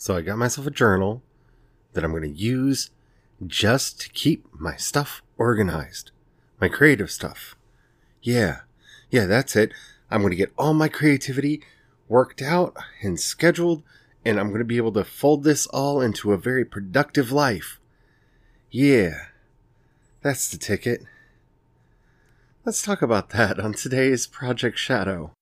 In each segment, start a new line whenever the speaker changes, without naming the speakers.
So I got myself a journal that I'm going to use just to keep my stuff organized, my creative stuff. Yeah, yeah, that's it. I'm going to get all my creativity worked out and scheduled, and I'm going to be able to fold this all into a very productive life. Yeah, that's the ticket. Let's talk about that on today's Project Shadow.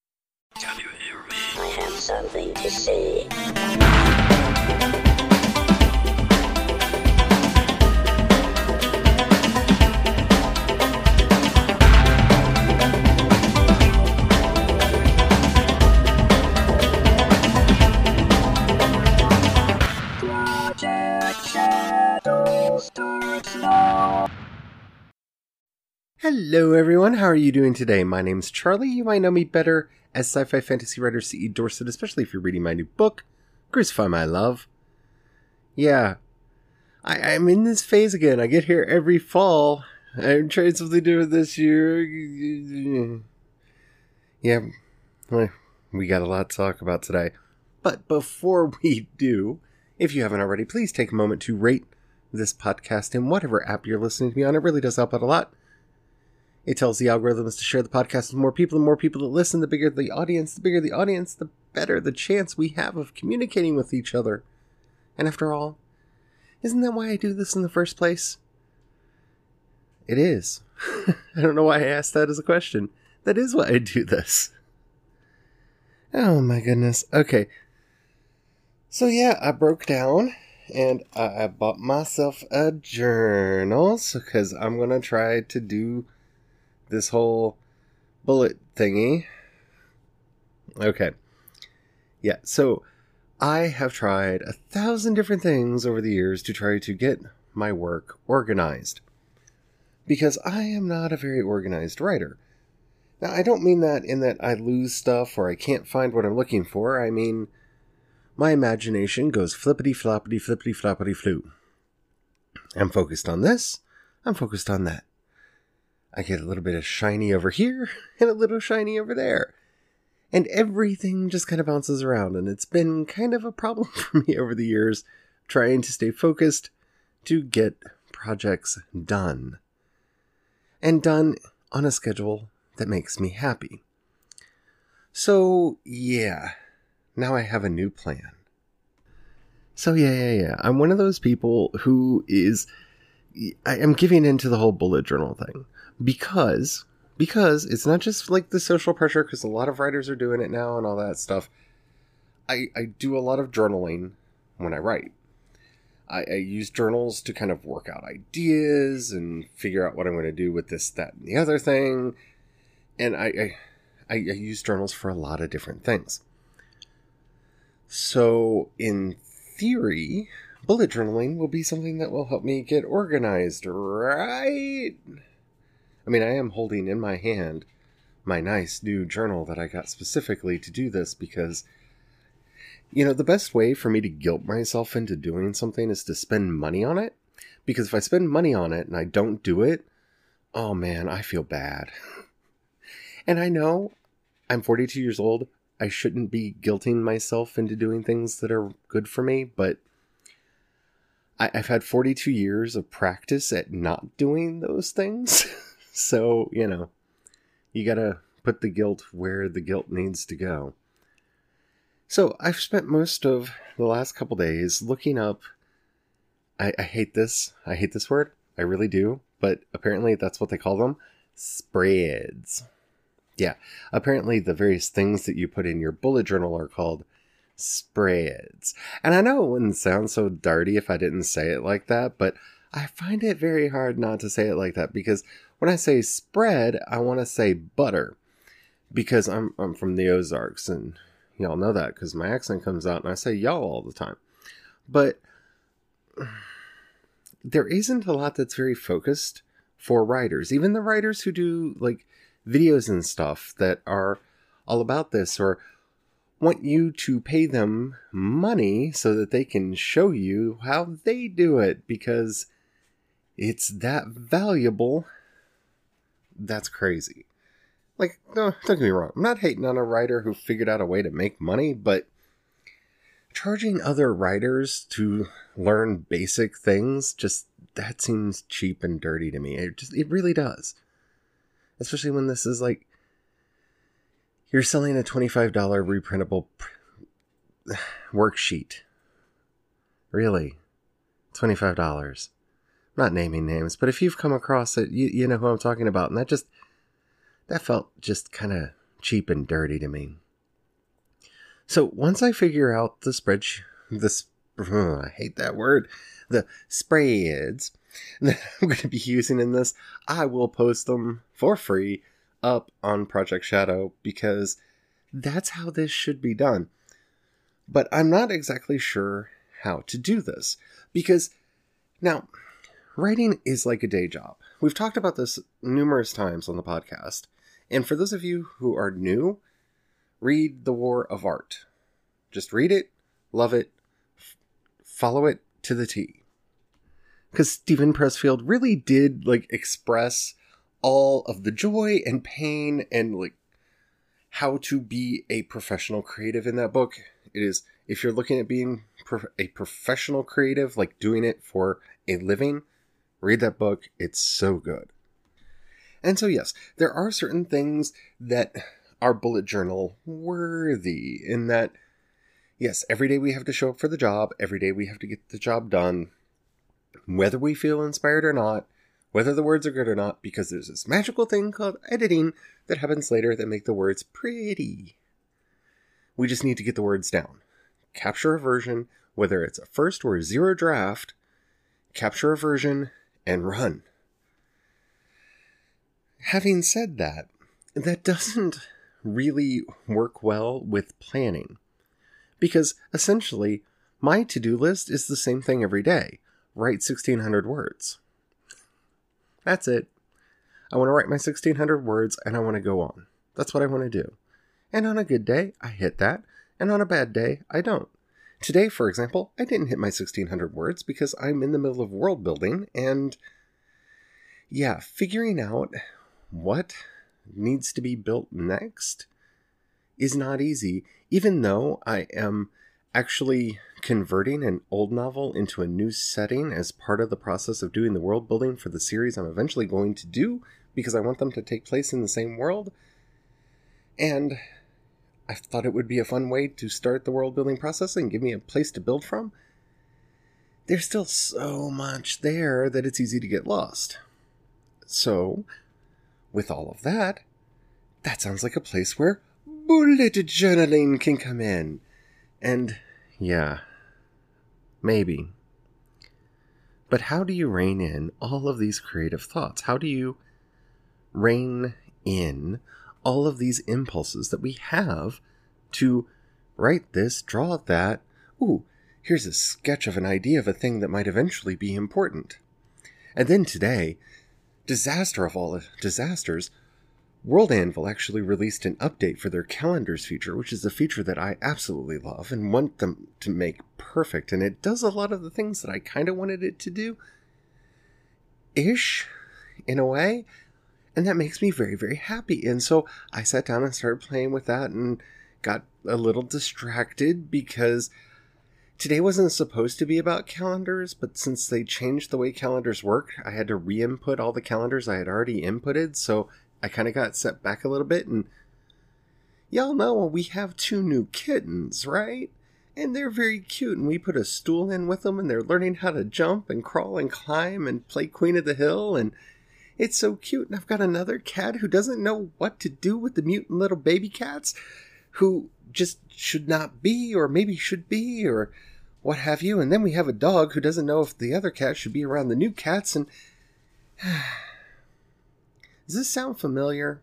Hello, everyone. How are you doing today? My name's Charlie. You might know me better as sci fi fantasy writer C.E. Dorset, especially if you're reading my new book, Crucify My Love. Yeah, I, I'm in this phase again. I get here every fall. I'm trying something different this year. Yeah, we got a lot to talk about today. But before we do, if you haven't already, please take a moment to rate this podcast in whatever app you're listening to me on. It really does help out a lot. It tells the algorithms to share the podcast with more people. The more people that listen, the bigger the audience. The bigger the audience, the better the chance we have of communicating with each other. And after all, isn't that why I do this in the first place? It is. I don't know why I asked that as a question. That is why I do this. Oh my goodness. Okay. So yeah, I broke down and I bought myself a journal because I'm gonna try to do this whole bullet thingy. Okay. Yeah, so I have tried a thousand different things over the years to try to get my work organized. Because I am not a very organized writer. Now, I don't mean that in that I lose stuff or I can't find what I'm looking for. I mean, my imagination goes flippity floppity flippity floppity flu. I'm focused on this, I'm focused on that. I get a little bit of shiny over here and a little shiny over there. And everything just kind of bounces around, and it's been kind of a problem for me over the years trying to stay focused to get projects done. And done on a schedule that makes me happy. So, yeah, now I have a new plan. So, yeah, yeah, yeah. I'm one of those people who is. I am giving into the whole bullet journal thing because because it's not just like the social pressure because a lot of writers are doing it now and all that stuff. I i do a lot of journaling when i write. I, I use journals to kind of work out ideas and figure out what i'm going to do with this that and the other thing. And i i, I, I use journals for a lot of different things. So in theory bullet journaling will be something that will help me get organized right I mean, I am holding in my hand my nice new journal that I got specifically to do this because, you know, the best way for me to guilt myself into doing something is to spend money on it. Because if I spend money on it and I don't do it, oh man, I feel bad. And I know I'm 42 years old. I shouldn't be guilting myself into doing things that are good for me, but I, have had 42 years of practice at not doing those things. so, you know, you gotta put the guilt where the guilt needs to go. So, I've spent most of the last couple days looking up. I, I hate this. I hate this word. I really do. But apparently, that's what they call them spreads. Yeah, apparently, the various things that you put in your bullet journal are called spreads. And I know it wouldn't sound so dirty if I didn't say it like that, but I find it very hard not to say it like that because when I say spread, I want to say butter because I'm I'm from the Ozarks and y'all know that because my accent comes out and I say y'all all the time. But there isn't a lot that's very focused for writers, even the writers who do like videos and stuff that are all about this or want you to pay them money so that they can show you how they do it because it's that valuable. That's crazy. Like, no, don't get me wrong. I'm not hating on a writer who figured out a way to make money, but charging other writers to learn basic things just that seems cheap and dirty to me. It just it really does. Especially when this is like you're selling a $25 reprintable pr- worksheet. Really? $25. Not naming names, but if you've come across it, you, you know who I'm talking about. And that just, that felt just kind of cheap and dirty to me. So once I figure out the spreadsheet, this, I hate that word, the spreads that I'm going to be using in this, I will post them for free up on Project Shadow because that's how this should be done. But I'm not exactly sure how to do this because now writing is like a day job. We've talked about this numerous times on the podcast. And for those of you who are new, read The War of Art. Just read it, love it, f- follow it to the T. Because Steven Pressfield really did like express all of the joy and pain and like how to be a professional creative in that book. It is if you're looking at being pro- a professional creative, like doing it for a living, read that book. It's so good. And so, yes, there are certain things that are bullet journal worthy in that, yes, every day we have to show up for the job, every day we have to get the job done, whether we feel inspired or not, whether the words are good or not, because there's this magical thing called editing that happens later that make the words pretty. We just need to get the words down. Capture a version, whether it's a first or a zero draft, capture a version and run. Having said that, that doesn't really work well with planning. Because essentially, my to do list is the same thing every day write 1600 words. That's it. I want to write my 1600 words and I want to go on. That's what I want to do. And on a good day, I hit that. And on a bad day, I don't. Today, for example, I didn't hit my 1600 words because I'm in the middle of world building and, yeah, figuring out what needs to be built next is not easy, even though I am actually converting an old novel into a new setting as part of the process of doing the world building for the series I'm eventually going to do because I want them to take place in the same world. And I thought it would be a fun way to start the world building process and give me a place to build from. There's still so much there that it's easy to get lost. So, with all of that, that sounds like a place where bullet journaling can come in. And yeah, maybe. But how do you rein in all of these creative thoughts? How do you rein in all of these impulses that we have to write this, draw that? Ooh, here's a sketch of an idea of a thing that might eventually be important. And then today, disaster of all disasters, World Anvil actually released an update for their calendars feature, which is a feature that I absolutely love and want them to make perfect. And it does a lot of the things that I kind of wanted it to do ish, in a way. And that makes me very, very happy. And so I sat down and started playing with that and got a little distracted because today wasn't supposed to be about calendars, but since they changed the way calendars work, I had to re input all the calendars I had already inputted. So I kind of got set back a little bit, and y'all know we have two new kittens, right? And they're very cute, and we put a stool in with them, and they're learning how to jump and crawl and climb and play Queen of the Hill, and it's so cute. And I've got another cat who doesn't know what to do with the mutant little baby cats, who just should not be, or maybe should be, or what have you. And then we have a dog who doesn't know if the other cat should be around the new cats, and. Does this sound familiar?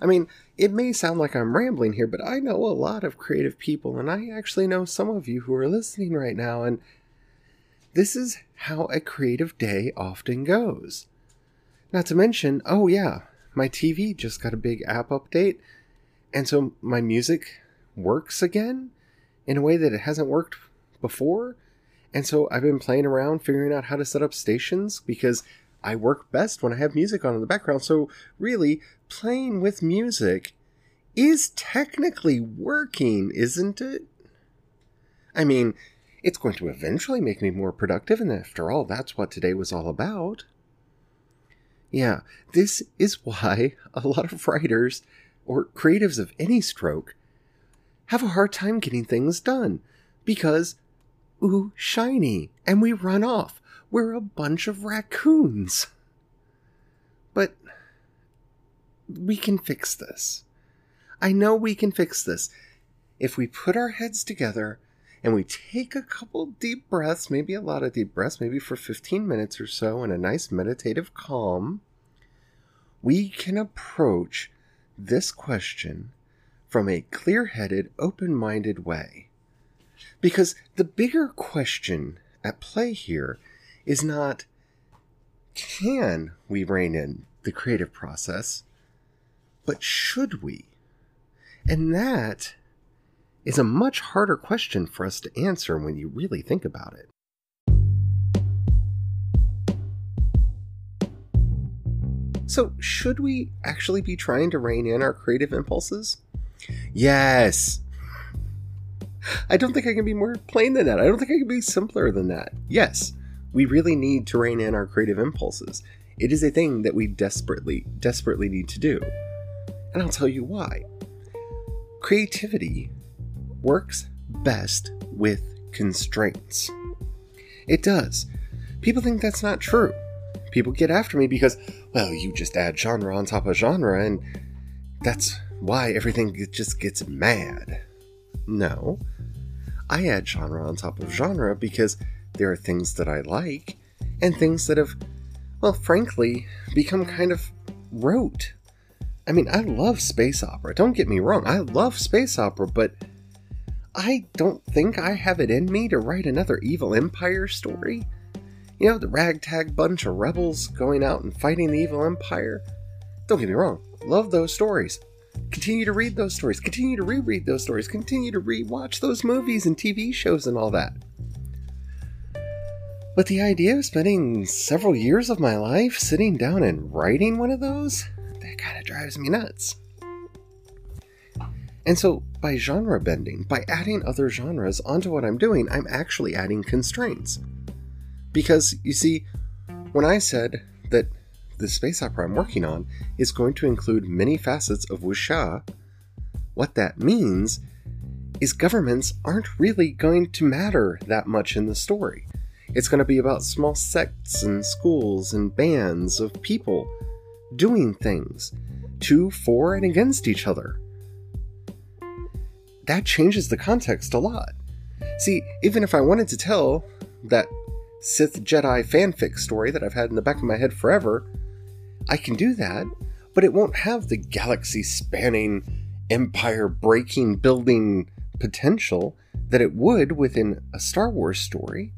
I mean, it may sound like I'm rambling here, but I know a lot of creative people, and I actually know some of you who are listening right now, and this is how a creative day often goes. Not to mention, oh yeah, my TV just got a big app update, and so my music works again in a way that it hasn't worked before. And so I've been playing around figuring out how to set up stations because I work best when I have music on in the background. So, really, playing with music is technically working, isn't it? I mean, it's going to eventually make me more productive, and after all, that's what today was all about. Yeah, this is why a lot of writers or creatives of any stroke have a hard time getting things done because, ooh, shiny, and we run off. We're a bunch of raccoons. But we can fix this. I know we can fix this. If we put our heads together and we take a couple deep breaths, maybe a lot of deep breaths, maybe for 15 minutes or so, in a nice meditative calm, we can approach this question from a clear headed, open minded way. Because the bigger question at play here is not can we rein in the creative process, but should we? And that is a much harder question for us to answer when you really think about it. So, should we actually be trying to rein in our creative impulses? Yes! I don't think I can be more plain than that. I don't think I can be simpler than that. Yes, we really need to rein in our creative impulses. It is a thing that we desperately, desperately need to do. And I'll tell you why. Creativity works best with constraints. It does. People think that's not true. People get after me because, well, you just add genre on top of genre, and that's why everything just gets mad. No. I add genre on top of genre because there are things that I like, and things that have, well, frankly, become kind of rote. I mean, I love space opera. Don't get me wrong, I love space opera, but I don't think I have it in me to write another evil empire story. You know, the ragtag bunch of rebels going out and fighting the evil empire. Don't get me wrong, love those stories. Continue to read those stories, continue to reread those stories, continue to rewatch those movies and TV shows and all that. But the idea of spending several years of my life sitting down and writing one of those, that kind of drives me nuts. And so, by genre bending, by adding other genres onto what I'm doing, I'm actually adding constraints. Because, you see, when I said that the space opera I'm working on is going to include many facets of wuxia, what that means is governments aren't really going to matter that much in the story. It's going to be about small sects and schools and bands of people doing things to, for, and against each other that changes the context a lot. See, even if I wanted to tell that Sith Jedi fanfic story that I've had in the back of my head forever, I can do that, but it won't have the galaxy spanning, empire breaking, building potential that it would within a Star Wars story,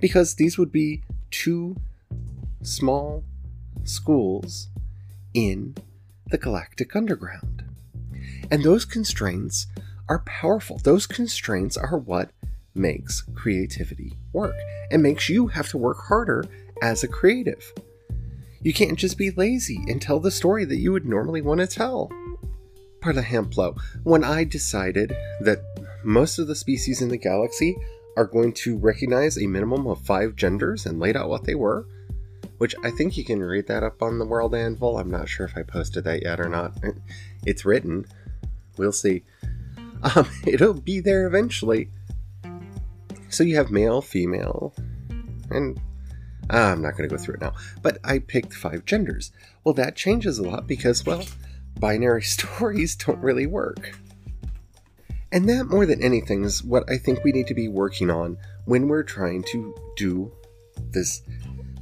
because these would be two small schools in the galactic underground. And those constraints are powerful. Those constraints are what makes creativity work and makes you have to work harder as a creative. You can't just be lazy and tell the story that you would normally want to tell. Par ejemplo, when I decided that most of the species in the galaxy are going to recognize a minimum of five genders and laid out what they were, which I think you can read that up on the World Anvil. I'm not sure if I posted that yet or not. It's written. We'll see. Um, it'll be there eventually. So you have male, female, and uh, I'm not going to go through it now. But I picked five genders. Well, that changes a lot because, well, binary stories don't really work. And that, more than anything, is what I think we need to be working on when we're trying to do this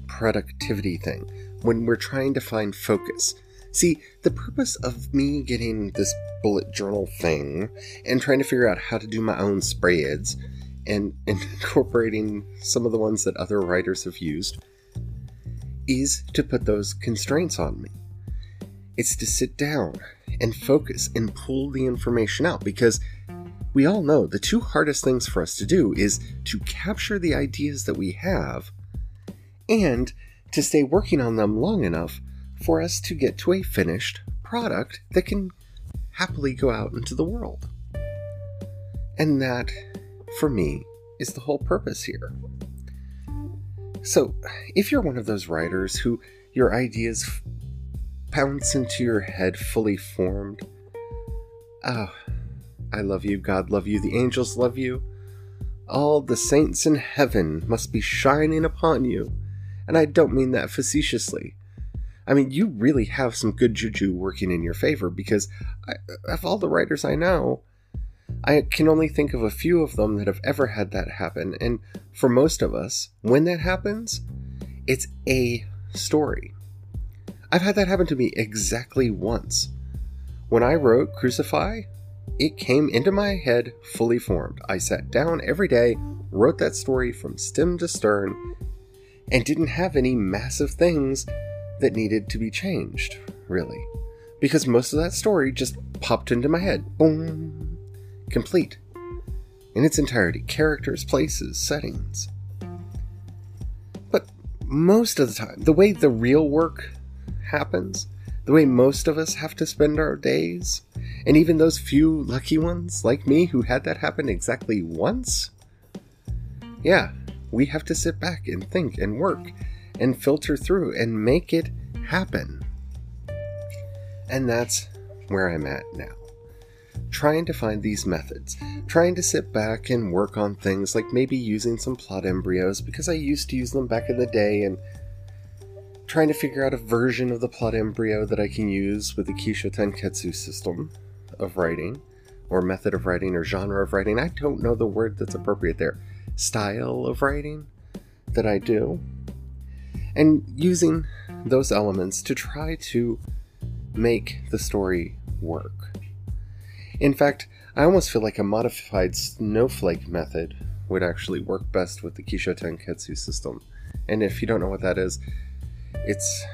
productivity thing, when we're trying to find focus. See, the purpose of me getting this bullet journal thing and trying to figure out how to do my own spreads and, and incorporating some of the ones that other writers have used is to put those constraints on me. It's to sit down and focus and pull the information out because we all know the two hardest things for us to do is to capture the ideas that we have and to stay working on them long enough for us to get to a finished product that can happily go out into the world. And that, for me, is the whole purpose here. So, if you're one of those writers who your ideas f- bounce into your head fully formed, oh, I love you, God love you, the angels love you, all the saints in heaven must be shining upon you. And I don't mean that facetiously. I mean, you really have some good juju working in your favor because I, of all the writers I know, I can only think of a few of them that have ever had that happen. And for most of us, when that happens, it's a story. I've had that happen to me exactly once. When I wrote Crucify, it came into my head fully formed. I sat down every day, wrote that story from stem to stern, and didn't have any massive things that needed to be changed, really. Because most of that story just popped into my head. Boom. Complete. In its entirety characters, places, settings. But most of the time, the way the real work happens, the way most of us have to spend our days, and even those few lucky ones like me who had that happen exactly once, yeah, we have to sit back and think and work and filter through and make it happen. And that's where I'm at now. Trying to find these methods, trying to sit back and work on things like maybe using some plot embryos because I used to use them back in the day and trying to figure out a version of the plot embryo that I can use with the Kisho Tenketsu system of writing, or method of writing, or genre of writing. I don't know the word that's appropriate there. Style of writing that I do. And using those elements to try to make the story work. In fact, I almost feel like a modified snowflake method would actually work best with the Kisho Tenketsu system. And if you don't know what that is, it's.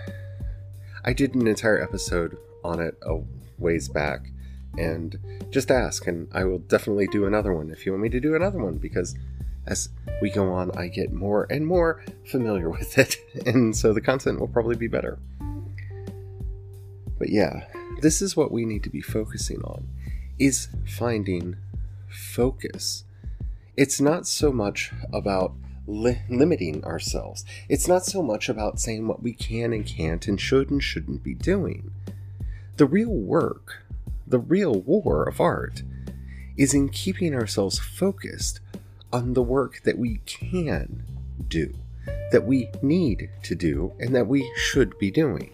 I did an entire episode on it a ways back, and just ask, and I will definitely do another one if you want me to do another one, because as we go on, I get more and more familiar with it, and so the content will probably be better. But yeah, this is what we need to be focusing on is finding focus. It's not so much about li- limiting ourselves. It's not so much about saying what we can and can't and should and shouldn't be doing. The real work, the real war of art, is in keeping ourselves focused on the work that we can do, that we need to do, and that we should be doing.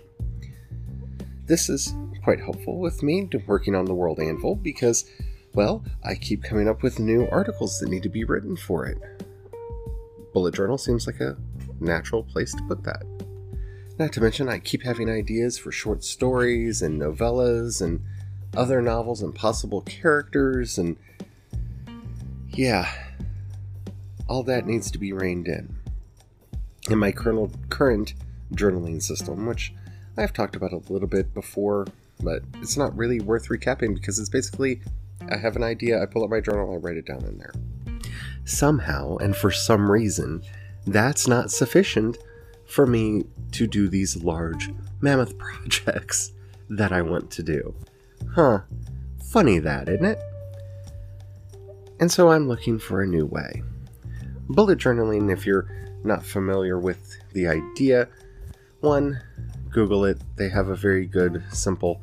This is quite helpful with me working on the World Anvil because, well, I keep coming up with new articles that need to be written for it. Bullet Journal seems like a natural place to put that. Not to mention, I keep having ideas for short stories and novellas and other novels and possible characters, and yeah, all that needs to be reined in. In my current journaling system, which I've talked about a little bit before, but it's not really worth recapping because it's basically I have an idea, I pull up my journal, I write it down in there. Somehow, and for some reason, that's not sufficient for me to do these large mammoth projects that I want to do. Huh. Funny that, isn't it? And so I'm looking for a new way. Bullet journaling, if you're not familiar with the idea, one, Google it. They have a very good, simple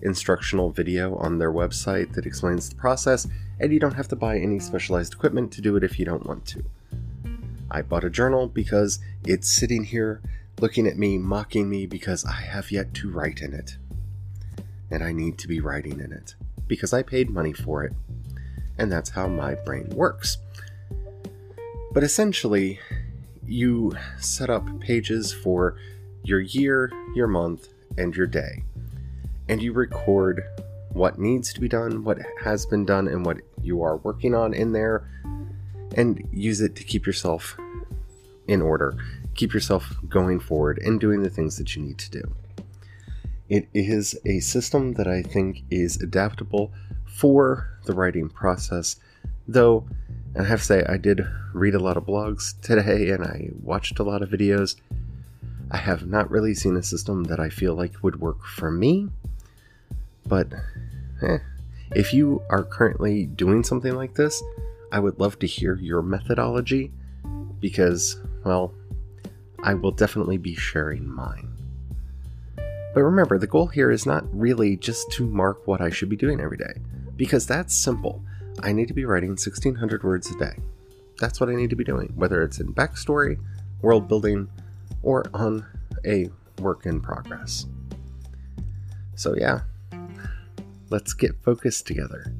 instructional video on their website that explains the process, and you don't have to buy any specialized equipment to do it if you don't want to. I bought a journal because it's sitting here looking at me, mocking me because I have yet to write in it. And I need to be writing in it because I paid money for it. And that's how my brain works. But essentially, you set up pages for your year, your month, and your day. And you record what needs to be done, what has been done, and what you are working on in there, and use it to keep yourself in order, keep yourself going forward, and doing the things that you need to do. It is a system that I think is adaptable for the writing process, though and I have to say, I did read a lot of blogs today and I watched a lot of videos. I have not really seen a system that I feel like would work for me, but eh, if you are currently doing something like this, I would love to hear your methodology because, well, I will definitely be sharing mine. But remember, the goal here is not really just to mark what I should be doing every day, because that's simple. I need to be writing 1600 words a day. That's what I need to be doing, whether it's in backstory, world building, or on a work in progress. So, yeah, let's get focused together.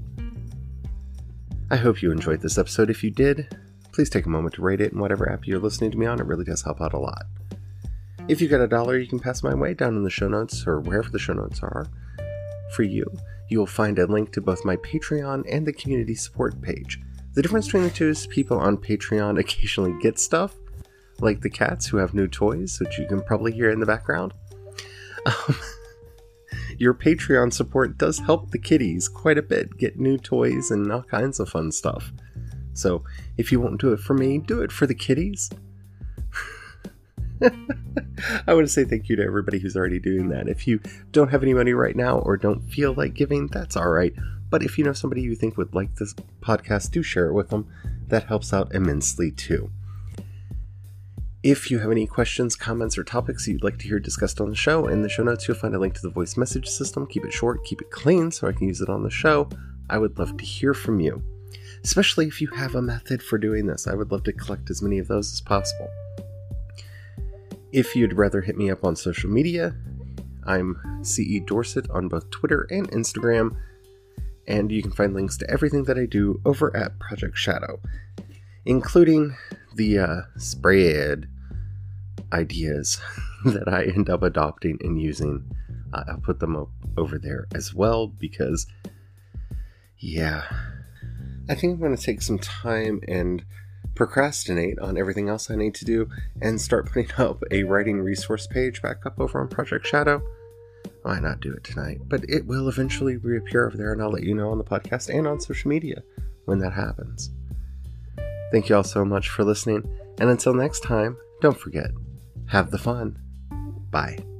I hope you enjoyed this episode. If you did, please take a moment to rate it in whatever app you're listening to me on. It really does help out a lot. If you got a dollar, you can pass my way down in the show notes or wherever the show notes are for you. You will find a link to both my Patreon and the community support page. The difference between the two is people on Patreon occasionally get stuff, like the cats who have new toys, which you can probably hear in the background. Um, your Patreon support does help the kitties quite a bit get new toys and all kinds of fun stuff. So if you won't do it for me, do it for the kitties. I want to say thank you to everybody who's already doing that. If you don't have any money right now or don't feel like giving, that's all right. But if you know somebody you think would like this podcast, do share it with them. That helps out immensely too. If you have any questions, comments, or topics you'd like to hear discussed on the show, in the show notes you'll find a link to the voice message system. Keep it short, keep it clean so I can use it on the show. I would love to hear from you, especially if you have a method for doing this. I would love to collect as many of those as possible. If you'd rather hit me up on social media, I'm CE Dorset on both Twitter and Instagram, and you can find links to everything that I do over at Project Shadow, including the uh, spread ideas that I end up adopting and using. Uh, I'll put them up over there as well because, yeah, I think I'm going to take some time and procrastinate on everything else I need to do and start putting up a writing resource page back up over on Project Shadow. Why not do it tonight? But it will eventually reappear over there, and I'll let you know on the podcast and on social media when that happens. Thank you all so much for listening, and until next time, don't forget have the fun. Bye.